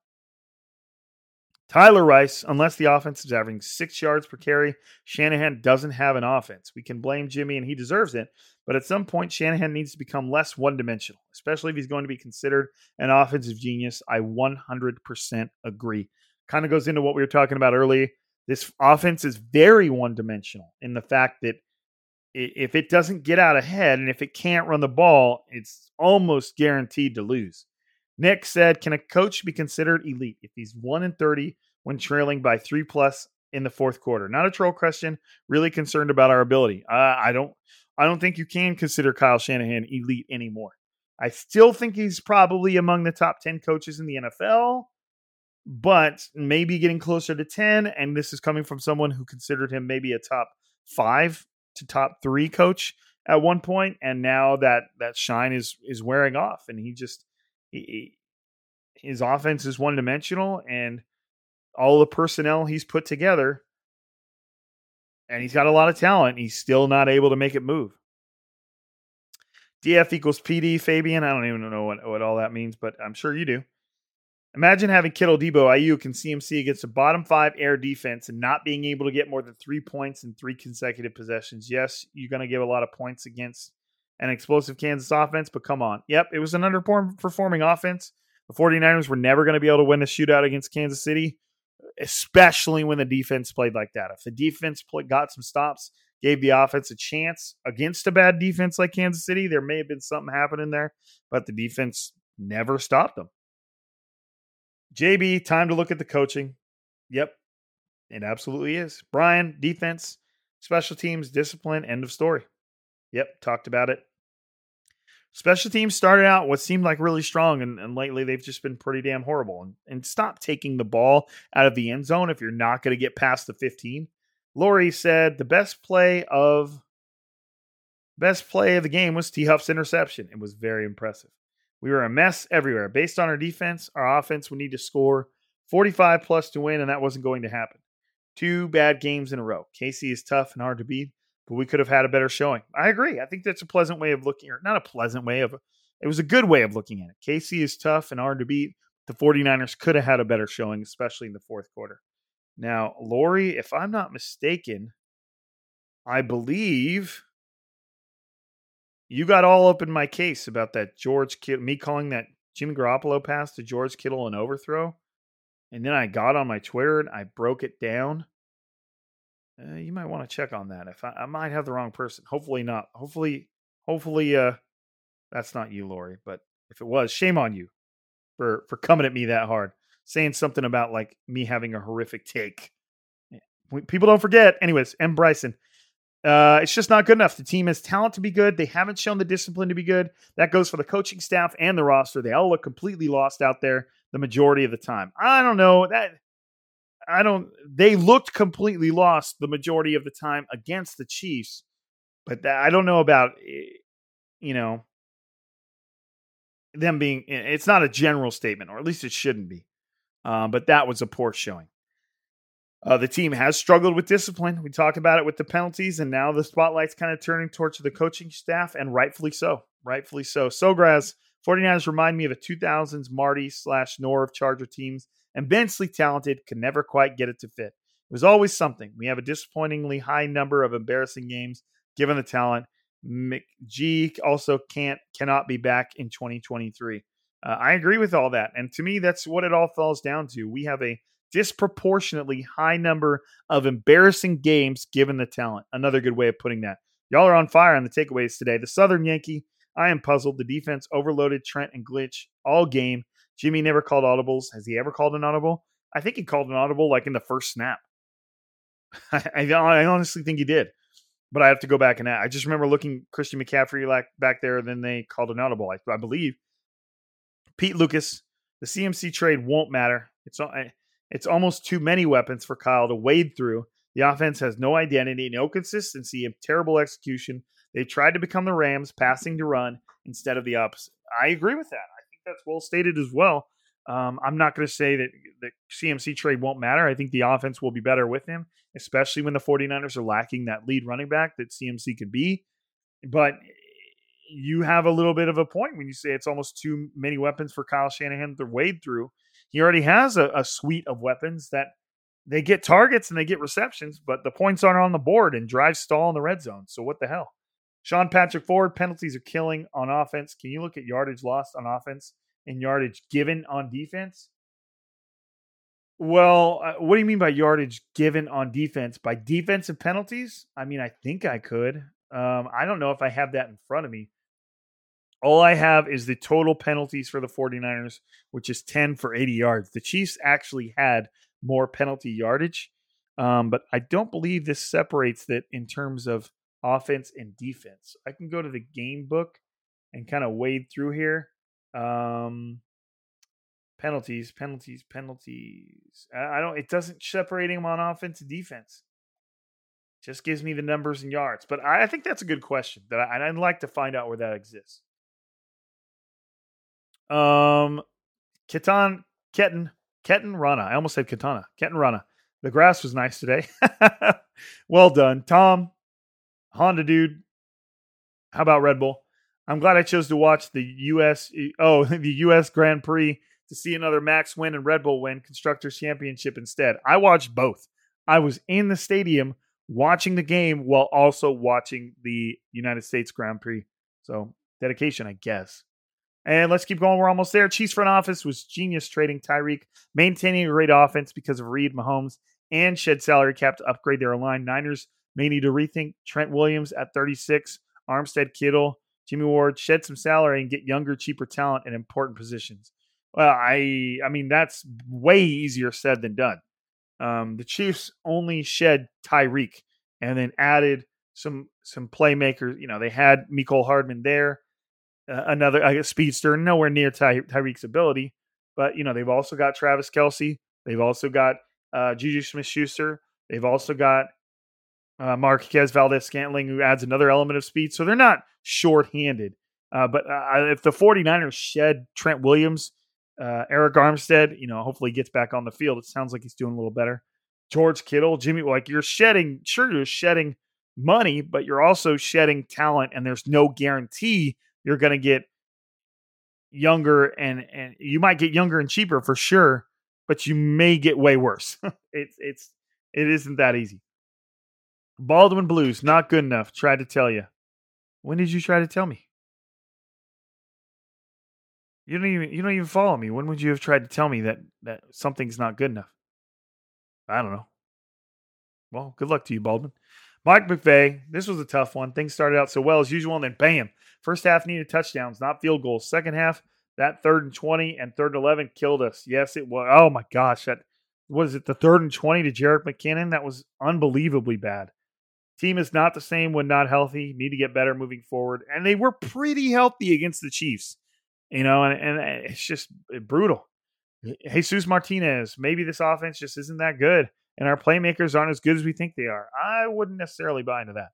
Tyler Rice, unless the offense is averaging six yards per carry, Shanahan doesn't have an offense. We can blame Jimmy and he deserves it, but at some point, Shanahan needs to become less one dimensional, especially if he's going to be considered an offensive genius. I 100% agree. Kind of goes into what we were talking about earlier. This offense is very one dimensional in the fact that if it doesn't get out ahead and if it can't run the ball, it's almost guaranteed to lose. Nick said, "Can a coach be considered elite if he's one in thirty when trailing by three plus in the fourth quarter?" Not a troll question. Really concerned about our ability. Uh, I don't. I don't think you can consider Kyle Shanahan elite anymore. I still think he's probably among the top ten coaches in the NFL, but maybe getting closer to ten. And this is coming from someone who considered him maybe a top five to top three coach at one point, and now that that shine is is wearing off, and he just he, his offense is one dimensional, and all the personnel he's put together, and he's got a lot of talent. He's still not able to make it move. DF equals PD, Fabian. I don't even know what, what all that means, but I'm sure you do. Imagine having Kittle, Deebo, Aiyuk, and CMC against a bottom five air defense and not being able to get more than three points in three consecutive possessions. Yes, you're going to give a lot of points against an explosive Kansas offense, but come on. Yep, it was an underperforming offense. The 49ers were never going to be able to win a shootout against Kansas City, especially when the defense played like that. If the defense play, got some stops, gave the offense a chance against a bad defense like Kansas City, there may have been something happening there, but the defense never stopped them. JB, time to look at the coaching. Yep, it absolutely is. Brian, defense, special teams, discipline, end of story. Yep, talked about it. Special teams started out what seemed like really strong, and, and lately they've just been pretty damn horrible. And, and stop taking the ball out of the end zone if you're not going to get past the 15. Lurie said the best play of best play of the game was T Huff's interception. It was very impressive. We were a mess everywhere. Based on our defense, our offense would need to score 45 plus to win, and that wasn't going to happen. Two bad games in a row. KC is tough and hard to beat, but we could have had a better showing. I agree. I think that's a pleasant way of looking, or not a pleasant way of, it was a good way of looking at it. KC is tough and hard to beat. The 49ers could have had a better showing, especially in the fourth quarter. Now, Lori, if I'm not mistaken, I believe you got all up in my case about that George Kittle, me calling that Jimmy Garoppolo pass to George Kittle an overthrow. And then I got on my Twitter and I broke it down. Uh, you might want to check on that. If I, I, might have the wrong person, hopefully not. Hopefully, hopefully, uh, that's not you, Lori. But if it was, shame on you for for coming at me that hard, saying something about like me having a horrific take. People don't forget. Anyways, M. Bryson, uh, it's just not good enough. The team has talent to be good. They haven't shown the discipline to be good. That goes for the coaching staff and the roster. They all look completely lost out there the majority of the time. I don't know that. I don't. They looked completely lost the majority of the time against the Chiefs, but that, I don't know about eh, you know them being. Eh, it's not a general statement, or at least it shouldn't be. Um, but that was a poor showing. Uh, the team has struggled with discipline. We talked about it with the penalties, and now the spotlight's kind of turning towards the coaching staff, and rightfully so. Rightfully so. Sograz, 49ers remind me of a 2000s Marty slash Norv Charger teams. Immensely talented, could never quite get it to fit. It was always something. We have a disappointingly high number of embarrassing games given the talent. McGee also can't cannot be back in 2023. Uh, I agree with all that, and to me, that's what it all falls down to. We have a disproportionately high number of embarrassing games given the talent. Another good way of putting that. Y'all are on fire on the takeaways today. The Southern Yankee, I am puzzled. The defense overloaded Trent and Glitch all game. Jimmy never called audibles. Has he ever called an audible? I think he called an audible like in the first snap. I, I, honestly think he did, but I have to go back and add. I just remember looking Christian McCaffrey like back there. and Then they called an audible. I, I believe Pete Lucas. The CMC trade won't matter. It's all. It's almost too many weapons for Kyle to wade through. The offense has no identity, no consistency, and terrible execution. They tried to become the Rams, passing to run instead of the opposite. I agree with that. I think that's well stated as well. Um, I'm not going to say that the CMC trade won't matter. I think the offense will be better with him, especially when the 49ers are lacking that lead running back that CMC could be. But you have a little bit of a point when you say it's almost too many weapons for Kyle Shanahan to wade through he already has a, a suite of weapons that they get targets and they get receptions, but the points aren't on the board and drive stall in the red zone. So what the hell? Sean Patrick Ford, penalties are killing on offense. Can you look at yardage lost on offense and yardage given on defense? Well, uh, what do you mean by yardage given on defense? By defensive penalties? I mean, I think I could. Um, I don't know if I have that in front of me. All I have is the total penalties for the 49ers, which is 10 for 80 yards. The Chiefs actually had more penalty yardage, um, but I don't believe this separates that in terms of offense and defense. I can go to the game book and kind of wade through here. Um, penalties, penalties, penalties. I don't. It doesn't separate them on offense and defense. Just gives me the numbers and yards. But I, I think that's a good question. That I, I'd like to find out where that exists. Um, Ketan, Ketan, Ketan Rana. I almost said Katana. Ketan Rana. The grass was nice today. well done, Tom. Honda dude. How about Red Bull? I'm glad I chose to watch the U.S. Oh, the U.S. Grand Prix to see another Max win and Red Bull win Constructors Championship instead. I watched both. I was in the stadium watching the game while also watching the United States Grand Prix. So, dedication, I guess. And let's keep going. We're almost there. Chiefs front office was genius trading Tyreek, maintaining a great offense because of Reid Mahomes, and shed salary cap to upgrade their line. Niners may need to rethink Trent Williams at 36, Armstead Kittle, Jimmy Ward, shed some salary and get younger, cheaper talent in important positions. Well, I I mean that's way easier said than done. Um, the Chiefs only shed Tyreek and then added some some playmakers. You know, they had Mecole Hardman there, uh, another guess, speedster, nowhere near Ty, Tyreek's ability, but you know they've also got Travis Kelce, They've also got uh, Juju Smith Schuster. They've also got uh, Marquez Valdes Scantling, who adds another element of speed. So they're not short-handed. Uh, but uh, if the 49ers shed Trent Williams, uh, Arik Armstead, you know, hopefully gets back on the field. It sounds like he's doing a little better. George Kittle, Jimmy, like you're shedding, sure, you're shedding money, but you're also shedding talent, and there's no guarantee you're going to get younger and and you might get younger and cheaper for sure, but you may get way worse. it's it's it isn't that easy. Baldwin Blues, not good enough. Tried to tell you. When did you try to tell me? You don't even you don't even follow me. When would you have tried to tell me that that something's not good enough? I don't know. Well, good luck to you, Baldwin. Mike McVay, this was a tough one. Things started out so well as usual, and then bam. First half needed touchdowns, not field goals. Second half, that third and 20 and third and 11 killed us. Yes, it was. Oh my gosh. That was it the third and 20 to Jerick McKinnon? That was unbelievably bad. Team is not the same when not healthy. Need to get better moving forward. And they were pretty healthy against the Chiefs, you know, and, and it's just brutal. Jesus Martinez, maybe this offense just isn't that good, and our playmakers aren't as good as we think they are. I wouldn't necessarily buy into that.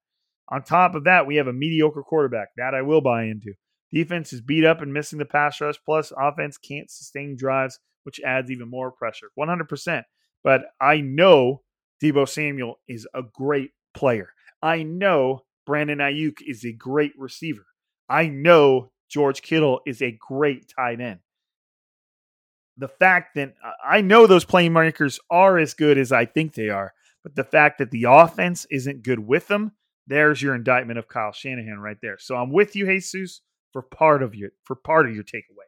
On top of that, we have a mediocre quarterback. That I will buy into. Defense is beat up and missing the pass rush, plus offense can't sustain drives, which adds even more pressure. 100%. But I know Deebo Samuel is a great player. I know Brandon Aiyuk is a great receiver. I know George Kittle is a great tight end. The fact that uh, I know those playmakers are as good as I think they are, but the fact that the offense isn't good with them, there's your indictment of Kyle Shanahan right there. So I'm with you, Jesus, for part of your for part of your takeaway.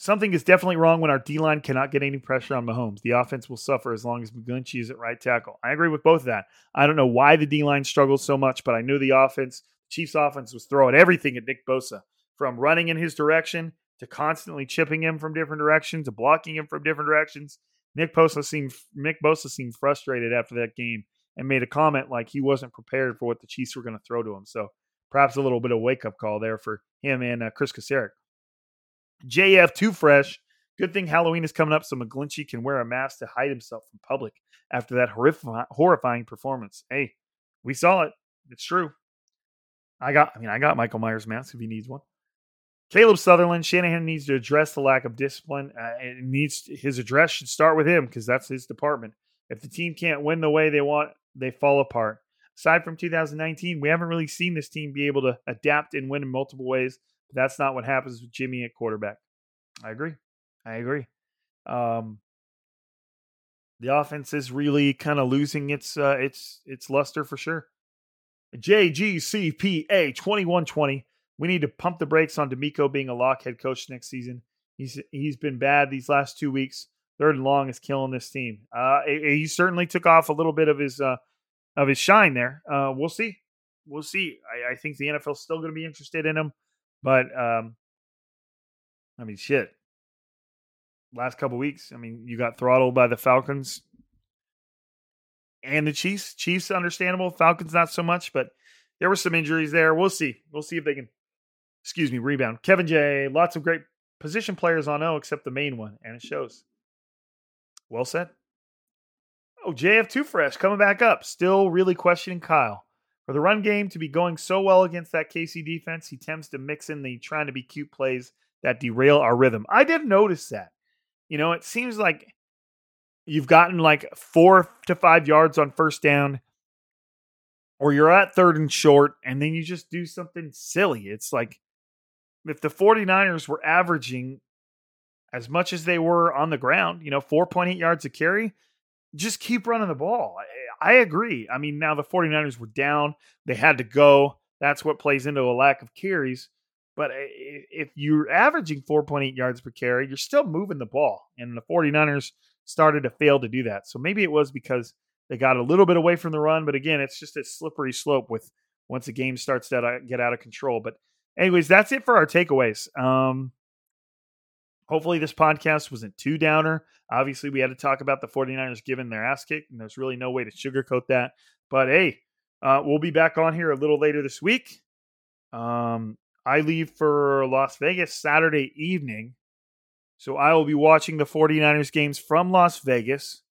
Something is definitely wrong when our D line cannot get any pressure on Mahomes. The offense will suffer as long as McGlinchey is at right tackle. I agree with both of that. I don't know why the D line struggles so much, but I knew the offense, Chiefs offense, was throwing everything at Nick Bosa from running in his direction to constantly chipping him from different directions to blocking him from different directions. Nick Bosa seemed Nick Bosa seemed frustrated after that game and made a comment like he wasn't prepared for what the Chiefs were going to throw to him. So perhaps a little bit of wake up call there for him and uh, Kris Kocurek. JF too fresh. Good thing Halloween is coming up, so McGlinchey can wear a mask to hide himself from public after that horrifying, horrifying performance. Hey, we saw it. It's true. I got. I mean, I got Michael Myers mask if he needs one. Caleb Sutherland, Shanahan needs to address the lack of discipline. Uh, needs his address should start with him because that's his department. If the team can't win the way they want, they fall apart. Aside from 2019, we haven't really seen this team be able to adapt and win in multiple ways. But that's not what happens with Jimmy at quarterback. I agree. I agree. Um, the offense is really kind of losing its uh, its its luster for sure. JGCPA 2120. We need to pump the brakes on DeMeco being a lock head coach next season. He's he's been bad these last two weeks. Third and long is killing this team. Uh, he certainly took off a little bit of his uh, of his shine there. Uh, we'll see. We'll see. I, I think the NFL's still going to be interested in him, but um, I mean, shit. Last couple weeks, I mean, you got throttled by the Falcons and the Chiefs. Chiefs, understandable. Falcons, not so much, but there were some injuries there. We'll see. We'll see if they can, excuse me, rebound. Kevin J, lots of great position players on O, except the main one, and it shows. Well said. Oh, JF Too Fresh coming back up. Still really questioning Kyle. For the run game to be going so well against that KC defense, he tends to mix in the trying to be cute plays that derail our rhythm. I did notice that. You know, it seems like you've gotten like four to five yards on first down, or you're at third and short, and then you just do something silly. It's like if the 49ers were averaging as much as they were on the ground, you know, 4.8 yards a carry, just keep running the ball. I, I agree. I mean, now the 49ers were down, they had to go. That's what plays into a lack of carries. But eh, if you're averaging 4.8 yards per carry, you're still moving the ball. And the 49ers started to fail to do that. So maybe it was because they got a little bit away from the run. But again, it's just a slippery slope with once the game starts to get out of control. But, anyways, that's it for our takeaways. Um, hopefully, this podcast wasn't too downer. Obviously, we had to talk about the 49ers giving their ass kick, and there's really no way to sugarcoat that. But hey, uh, we'll be back on here a little later this week. Um, I leave for Las Vegas Saturday evening. So I will be watching the 49ers games from Las Vegas.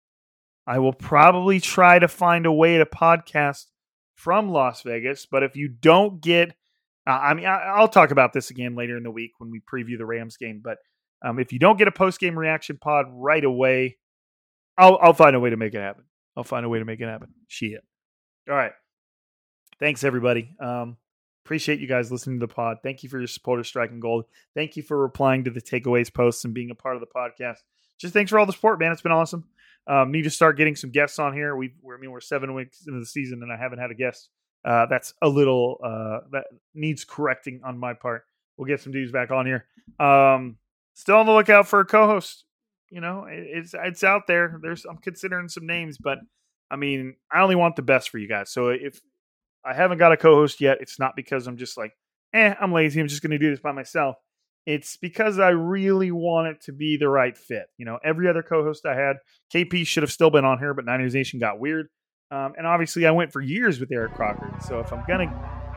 I will probably try to find a way to podcast from Las Vegas. But if you don't get, uh, I mean, I, will talk about this again later in the week when we preview the Rams game. But um, if you don't get a post game reaction pod right away, I'll, I'll find a way to make it happen. I'll find a way to make it happen. Shit. All right. Thanks, everybody. Um, Appreciate you guys listening to the pod. Thank you for your support of Striking Gold. Thank you for replying to the takeaways posts and being a part of the podcast. Just thanks for all the support, man. It's been awesome. Um, need to start getting some guests on here. We, I mean, we're seven weeks into the season and I haven't had a guest. Uh, that's a little uh, that needs correcting on my part. We'll get some dudes back on here. Um, still on the lookout for a co-host. You know, it, it's it's out there. There's I'm considering some names, but I mean, I only want the best for you guys. So if I haven't got a co-host yet. It's not because I'm just like, eh, I'm lazy. I'm just going to do this by myself. It's because I really want it to be the right fit. You know, every other co-host I had, KP should have still been on here, but Niners Nation got weird. Um, and obviously, I went for years with Eric Crocker. So if I'm gonna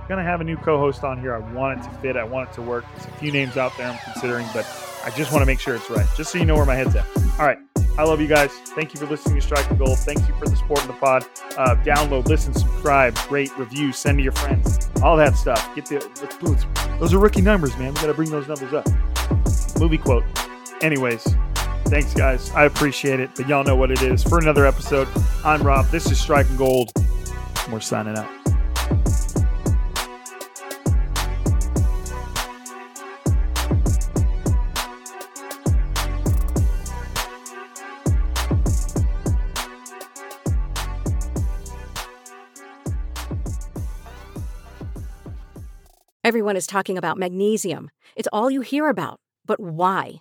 gonna have a new co-host on here, I want it to fit. I want it to work. There's a few names out there I'm considering, but I just want to make sure it's right. Just so you know where my head's at. All right. I love you guys. Thank you for listening to Striking Gold. Thank you for the support in the pod. Uh, download, listen, subscribe, rate, review, send to your friends, all that stuff. Get the, the those are rookie numbers, man. We got to bring those numbers up. Movie quote. Anyways, thanks, guys. I appreciate it. But y'all know what it is. For another episode, I'm Rob. This is Striking Gold. We're signing out. Everyone is talking about magnesium. It's all you hear about. But why?